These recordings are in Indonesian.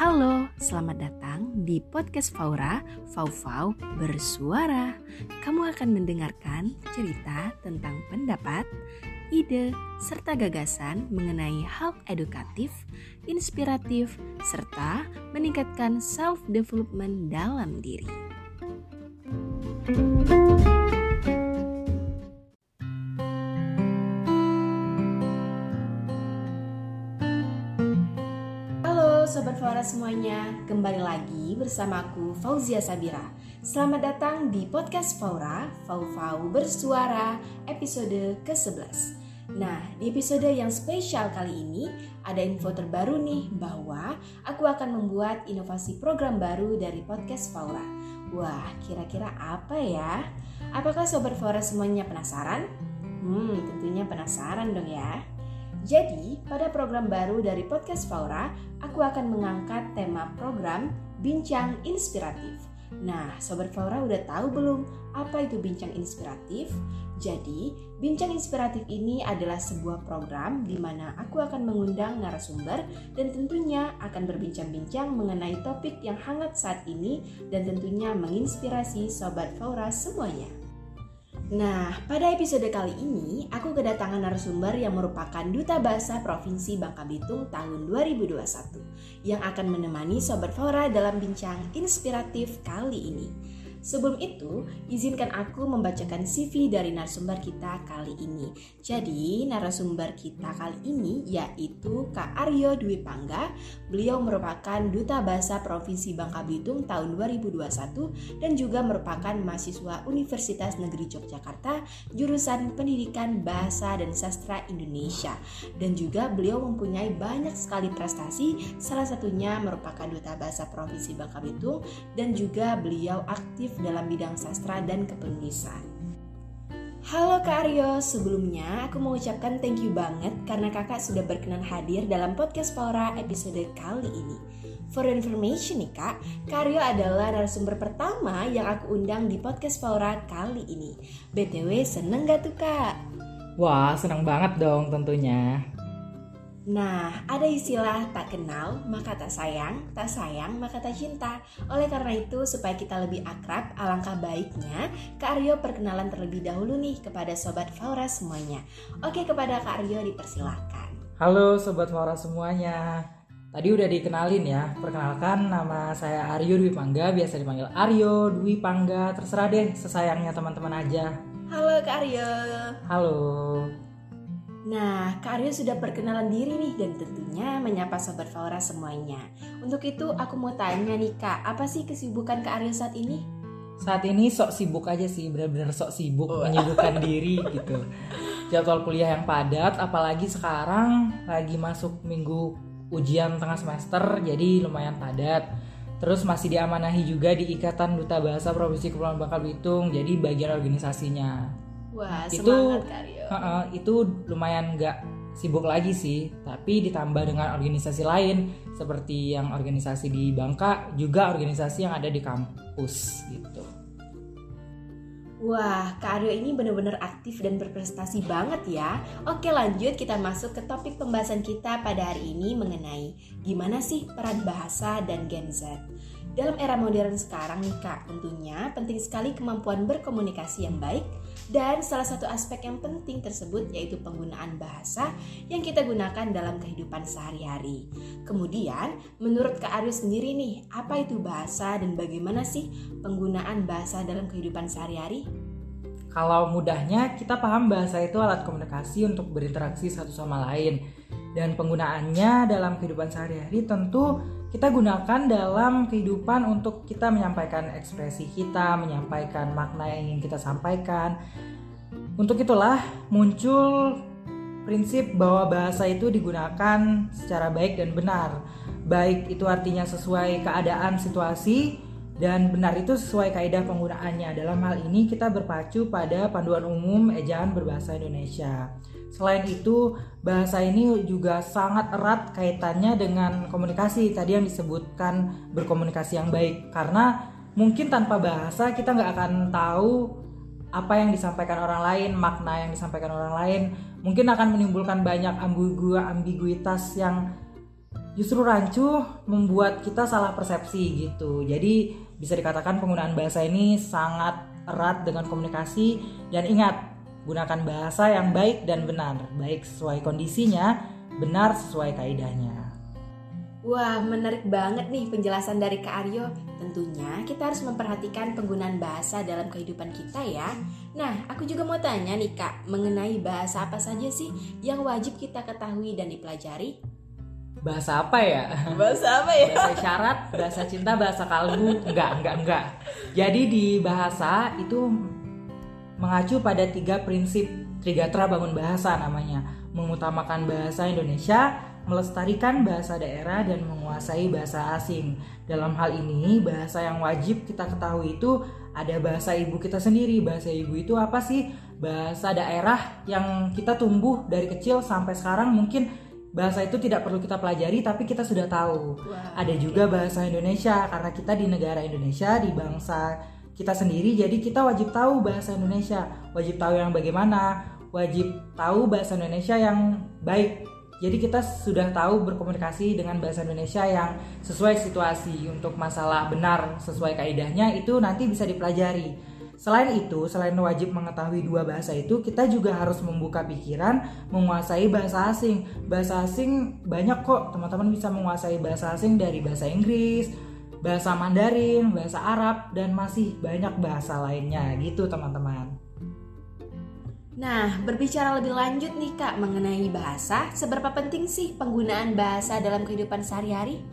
Halo, selamat datang di podcast Faura, Fau-Fau Bersuara. Kamu akan mendengarkan cerita tentang pendapat, ide, serta gagasan mengenai hal edukatif, inspiratif, serta meningkatkan self-development dalam diri. Sobat Flora semuanya, kembali lagi bersamaku Fauzia Sabira. Selamat datang di podcast Faura, Fau Fau Bersuara, episode ke-11. Nah, di episode yang spesial kali ini, ada info terbaru nih bahwa aku akan membuat inovasi program baru dari podcast Faura. Wah, kira-kira apa ya? Apakah Sobat Flora semuanya penasaran? Hmm, tentunya penasaran dong ya. Jadi, pada program baru dari Podcast Faura, aku akan mengangkat tema program Bincang Inspiratif. Nah, Sobat Faura udah tahu belum apa itu Bincang Inspiratif? Jadi, Bincang Inspiratif ini adalah sebuah program di mana aku akan mengundang narasumber dan tentunya akan berbincang-bincang mengenai topik yang hangat saat ini dan tentunya menginspirasi Sobat Faura semuanya. Nah, pada episode kali ini aku kedatangan narasumber yang merupakan Duta Bahasa Provinsi Bangka Belitung tahun 2021 yang akan menemani Sobat Flora dalam bincang inspiratif kali ini. Sebelum itu, izinkan aku membacakan CV dari narasumber kita kali ini. Jadi, narasumber kita kali ini yaitu Kak Aryo Dwi Pangga. Beliau merupakan Duta Bahasa Provinsi Bangka Belitung tahun 2021 dan juga merupakan mahasiswa Universitas Negeri Yogyakarta jurusan Pendidikan Bahasa dan Sastra Indonesia. Dan juga beliau mempunyai banyak sekali prestasi, salah satunya merupakan Duta Bahasa Provinsi Bangka Belitung dan juga beliau aktif aktif dalam bidang sastra dan kepenulisan. Halo Kak Aryo, sebelumnya aku mau ucapkan thank you banget karena kakak sudah berkenan hadir dalam podcast Paura episode kali ini. For information nih kak, Kak Aryo adalah narasumber pertama yang aku undang di podcast Paura kali ini. BTW seneng gak tuh kak? Wah seneng banget dong tentunya. Nah, ada istilah tak kenal maka tak sayang, tak sayang maka tak cinta. Oleh karena itu, supaya kita lebih akrab, alangkah baiknya Kak Aryo perkenalan terlebih dahulu nih kepada Sobat Faura semuanya. Oke, kepada Kak Aryo dipersilahkan. Halo Sobat Faura semuanya. Tadi udah dikenalin ya, perkenalkan nama saya Aryo Dwi Pangga, biasa dipanggil Aryo Dwi Pangga, terserah deh sesayangnya teman-teman aja. Halo Kak Aryo. Halo. Nah, Kak Aryo sudah perkenalan diri nih dan tentunya menyapa Sobat Faura semuanya. Untuk itu aku mau tanya nih Kak, apa sih kesibukan Kak Aryo saat ini? Saat ini sok sibuk aja sih, benar-benar sok sibuk oh. menyibukkan diri gitu. Jadwal kuliah yang padat, apalagi sekarang lagi masuk minggu ujian tengah semester, jadi lumayan padat. Terus masih diamanahi juga di Ikatan Duta Bahasa Provinsi Kepulauan Bangka Belitung, jadi bagian organisasinya. Wah, itu, semangat Karyo. Uh, uh, itu lumayan nggak sibuk lagi sih, tapi ditambah dengan organisasi lain seperti yang organisasi di Bangka, juga organisasi yang ada di kampus gitu. Wah, Kak Aryo ini benar-benar aktif dan berprestasi banget ya. Oke lanjut kita masuk ke topik pembahasan kita pada hari ini mengenai gimana sih peran bahasa dan Gen Z. Dalam era modern sekarang nih kak, tentunya penting sekali kemampuan berkomunikasi yang baik dan salah satu aspek yang penting tersebut yaitu penggunaan bahasa yang kita gunakan dalam kehidupan sehari-hari. Kemudian, menurut Kak Aryo sendiri nih, apa itu bahasa dan bagaimana sih penggunaan bahasa dalam kehidupan sehari-hari? Kalau mudahnya, kita paham bahasa itu alat komunikasi untuk berinteraksi satu sama lain. Dan penggunaannya dalam kehidupan sehari-hari tentu kita gunakan dalam kehidupan untuk kita menyampaikan ekspresi kita, menyampaikan makna yang ingin kita sampaikan. Untuk itulah muncul prinsip bahwa bahasa itu digunakan secara baik dan benar. Baik itu artinya sesuai keadaan situasi dan benar itu sesuai kaidah penggunaannya. Dalam hal ini kita berpacu pada panduan umum ejaan berbahasa Indonesia. Selain itu, bahasa ini juga sangat erat kaitannya dengan komunikasi tadi yang disebutkan berkomunikasi yang baik karena mungkin tanpa bahasa kita nggak akan tahu apa yang disampaikan orang lain, makna yang disampaikan orang lain, mungkin akan menimbulkan banyak ambigu ambiguitas yang justru rancu membuat kita salah persepsi gitu. Jadi bisa dikatakan penggunaan bahasa ini sangat erat dengan komunikasi dan ingat gunakan bahasa yang baik dan benar, baik sesuai kondisinya, benar sesuai kaidahnya. Wah, menarik banget nih penjelasan dari Kak Aryo. Tentunya kita harus memperhatikan penggunaan bahasa dalam kehidupan kita ya. Nah, aku juga mau tanya nih Kak, mengenai bahasa apa saja sih yang wajib kita ketahui dan dipelajari? Bahasa apa ya? Bahasa apa ya? Bahasa syarat, bahasa cinta, bahasa kalbu? Enggak, enggak, enggak. Jadi di bahasa itu mengacu pada tiga prinsip Trigatra bangun bahasa namanya. Mengutamakan bahasa Indonesia, melestarikan bahasa daerah dan menguasai bahasa asing. Dalam hal ini, bahasa yang wajib kita ketahui itu ada bahasa ibu kita sendiri. Bahasa ibu itu apa sih? Bahasa daerah yang kita tumbuh dari kecil sampai sekarang mungkin bahasa itu tidak perlu kita pelajari tapi kita sudah tahu. Wah, Ada juga bahasa Indonesia karena kita di negara Indonesia di bangsa kita sendiri jadi kita wajib tahu bahasa Indonesia, wajib tahu yang bagaimana, wajib tahu bahasa Indonesia yang baik. Jadi kita sudah tahu berkomunikasi dengan bahasa Indonesia yang sesuai situasi untuk masalah benar sesuai kaidahnya itu nanti bisa dipelajari. Selain itu, selain wajib mengetahui dua bahasa itu, kita juga harus membuka pikiran menguasai bahasa asing. Bahasa asing banyak kok, teman-teman bisa menguasai bahasa asing dari bahasa Inggris, bahasa Mandarin, bahasa Arab, dan masih banyak bahasa lainnya gitu teman-teman. Nah, berbicara lebih lanjut nih Kak mengenai bahasa, seberapa penting sih penggunaan bahasa dalam kehidupan sehari-hari?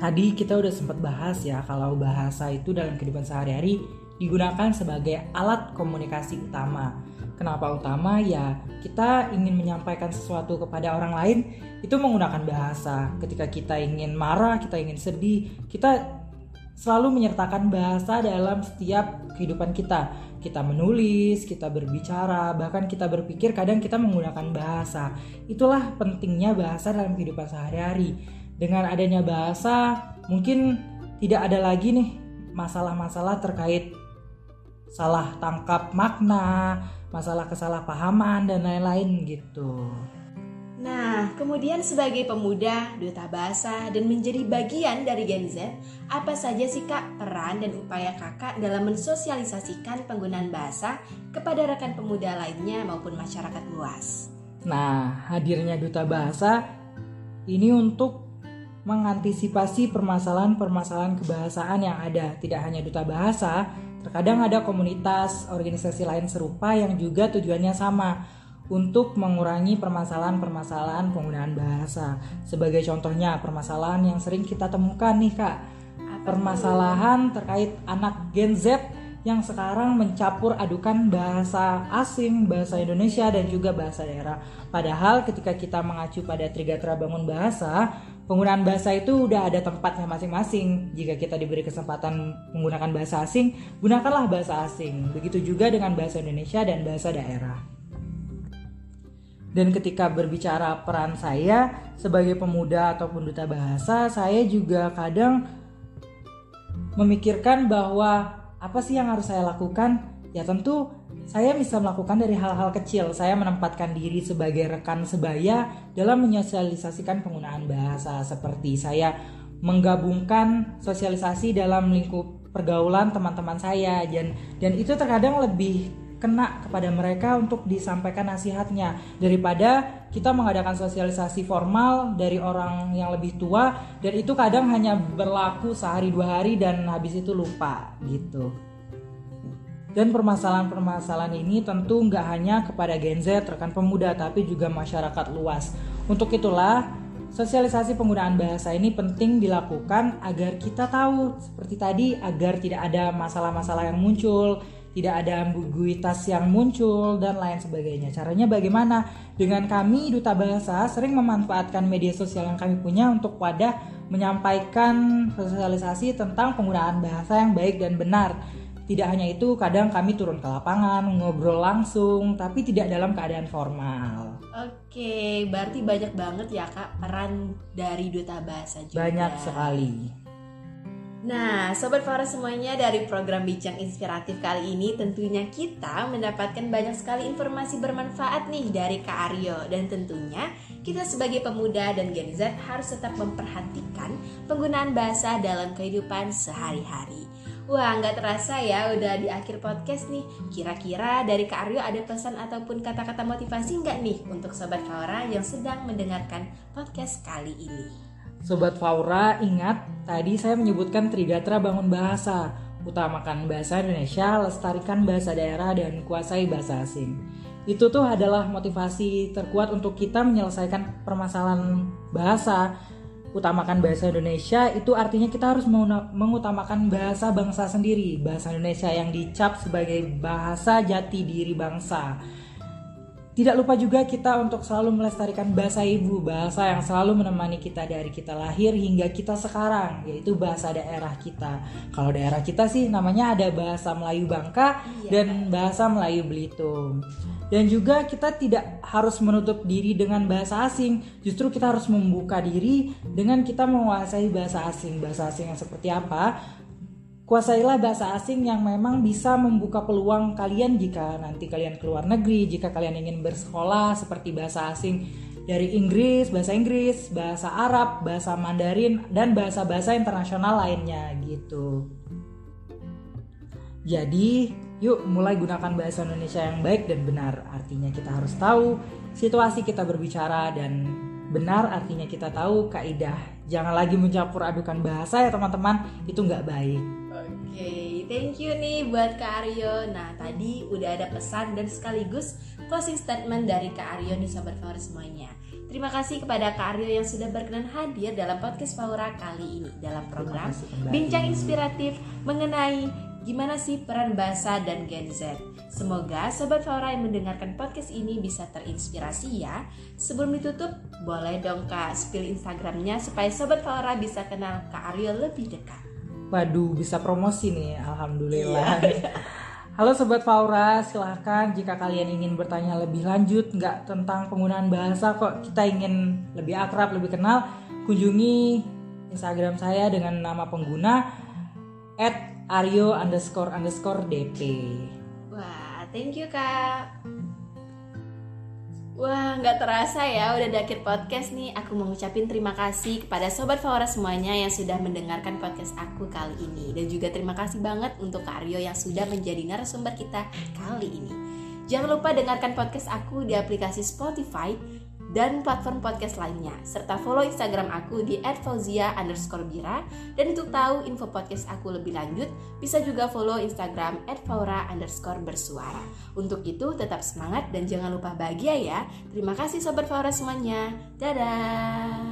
Tadi kita udah sempat bahas ya kalau bahasa itu dalam kehidupan sehari-hari digunakan sebagai alat komunikasi utama. Kenapa utama? Ya, kita ingin menyampaikan sesuatu kepada orang lain itu menggunakan bahasa. Ketika kita ingin marah, kita ingin sedih, kita selalu menyertakan bahasa dalam setiap kehidupan kita. Kita menulis, kita berbicara, bahkan kita berpikir kadang kita menggunakan bahasa. Itulah pentingnya bahasa dalam kehidupan sehari-hari. Dengan adanya bahasa, mungkin tidak ada lagi nih masalah-masalah terkait salah tangkap makna, masalah kesalahpahaman dan lain-lain gitu. Nah, kemudian sebagai pemuda, duta bahasa, dan menjadi bagian dari Gen Z, apa saja sih Kak peran dan upaya kakak dalam mensosialisasikan penggunaan bahasa kepada rekan pemuda lainnya maupun masyarakat luas? Nah, hadirnya duta bahasa ini untuk mengantisipasi permasalahan-permasalahan kebahasaan yang ada. Tidak hanya duta bahasa, terkadang ada komunitas, organisasi lain serupa yang juga tujuannya sama untuk mengurangi permasalahan-permasalahan penggunaan bahasa. Sebagai contohnya, permasalahan yang sering kita temukan nih Kak. Permasalahan terkait anak Gen Z yang sekarang mencampur adukan bahasa asing, bahasa Indonesia dan juga bahasa daerah. Padahal ketika kita mengacu pada Trigatra Bangun Bahasa, penggunaan bahasa itu udah ada tempatnya masing-masing. Jika kita diberi kesempatan menggunakan bahasa asing, gunakanlah bahasa asing. Begitu juga dengan bahasa Indonesia dan bahasa daerah. Dan ketika berbicara peran saya sebagai pemuda ataupun duta bahasa, saya juga kadang memikirkan bahwa apa sih yang harus saya lakukan? Ya tentu saya bisa melakukan dari hal-hal kecil. Saya menempatkan diri sebagai rekan sebaya dalam menyosialisasikan penggunaan bahasa seperti saya menggabungkan sosialisasi dalam lingkup pergaulan teman-teman saya dan dan itu terkadang lebih kena kepada mereka untuk disampaikan nasihatnya daripada kita mengadakan sosialisasi formal dari orang yang lebih tua dan itu kadang hanya berlaku sehari dua hari dan habis itu lupa gitu. Dan permasalahan-permasalahan ini tentu nggak hanya kepada Gen Z, rekan pemuda, tapi juga masyarakat luas. Untuk itulah, sosialisasi penggunaan bahasa ini penting dilakukan agar kita tahu, seperti tadi, agar tidak ada masalah-masalah yang muncul, tidak ada ambiguitas yang muncul dan lain sebagainya. Caranya bagaimana? Dengan kami Duta Bahasa sering memanfaatkan media sosial yang kami punya untuk wadah menyampaikan sosialisasi tentang penggunaan bahasa yang baik dan benar. Tidak hanya itu, kadang kami turun ke lapangan, ngobrol langsung, tapi tidak dalam keadaan formal. Oke, berarti banyak banget ya Kak peran dari Duta Bahasa juga. Banyak sekali. Nah, Sobat Fara semuanya dari program Bincang Inspiratif kali ini tentunya kita mendapatkan banyak sekali informasi bermanfaat nih dari Kak Aryo Dan tentunya kita sebagai pemuda dan Gen Z harus tetap memperhatikan penggunaan bahasa dalam kehidupan sehari-hari Wah, nggak terasa ya udah di akhir podcast nih. Kira-kira dari Kak Aryo ada pesan ataupun kata-kata motivasi nggak nih untuk Sobat Fara yang sedang mendengarkan podcast kali ini? Sobat Faura, ingat tadi saya menyebutkan Tridatra bangun bahasa. Utamakan bahasa Indonesia, lestarikan bahasa daerah, dan kuasai bahasa asing. Itu tuh adalah motivasi terkuat untuk kita menyelesaikan permasalahan bahasa. Utamakan bahasa Indonesia itu artinya kita harus mengutamakan bahasa bangsa sendiri, bahasa Indonesia yang dicap sebagai bahasa jati diri bangsa tidak lupa juga kita untuk selalu melestarikan bahasa ibu, bahasa yang selalu menemani kita dari kita lahir hingga kita sekarang, yaitu bahasa daerah kita. Kalau daerah kita sih namanya ada bahasa Melayu Bangka iya. dan bahasa Melayu Belitung. Dan juga kita tidak harus menutup diri dengan bahasa asing, justru kita harus membuka diri dengan kita menguasai bahasa asing. Bahasa asing yang seperti apa? Kuasailah bahasa asing yang memang bisa membuka peluang kalian jika nanti kalian keluar negeri, jika kalian ingin bersekolah seperti bahasa asing dari Inggris, bahasa Inggris, bahasa Arab, bahasa Mandarin, dan bahasa-bahasa internasional lainnya gitu. Jadi, yuk mulai gunakan bahasa Indonesia yang baik dan benar. Artinya kita harus tahu situasi kita berbicara dan benar artinya kita tahu kaidah. Jangan lagi mencampur adukan bahasa ya teman-teman, itu nggak baik. Oke, okay, thank you nih buat Kak Aryo. Nah, tadi udah ada pesan dan sekaligus closing statement dari Kak Aryo nih Sobat Faura semuanya. Terima kasih kepada Kak Aryo yang sudah berkenan hadir dalam podcast Faura kali ini dalam program Bincang Inspiratif mengenai gimana sih peran bahasa dan Gen Z. Semoga Sobat Faura yang mendengarkan podcast ini bisa terinspirasi ya. Sebelum ditutup, boleh dong Kak spill Instagramnya supaya Sobat Faura bisa kenal Kak Aryo lebih dekat. Waduh, bisa promosi nih, alhamdulillah. Iya. Halo Sobat Faura, silahkan jika kalian ingin bertanya lebih lanjut nggak tentang penggunaan bahasa kok kita ingin lebih akrab, lebih kenal, kunjungi Instagram saya dengan nama pengguna at aryo underscore underscore dp. Wah, thank you kak. Wah, nggak terasa ya udah di akhir podcast nih. Aku mau ngucapin terima kasih kepada Sobat Faora semuanya yang sudah mendengarkan podcast aku kali ini. Dan juga terima kasih banget untuk Kak Aryo yang sudah menjadi narasumber kita kali ini. Jangan lupa dengarkan podcast aku di aplikasi Spotify dan platform podcast lainnya, serta follow Instagram aku di @fauzia underscore bira. Dan untuk tahu info podcast aku lebih lanjut, bisa juga follow Instagram @faura underscore bersuara. Untuk itu tetap semangat dan jangan lupa bahagia ya. Terima kasih Sobat Faura semuanya. Dadah!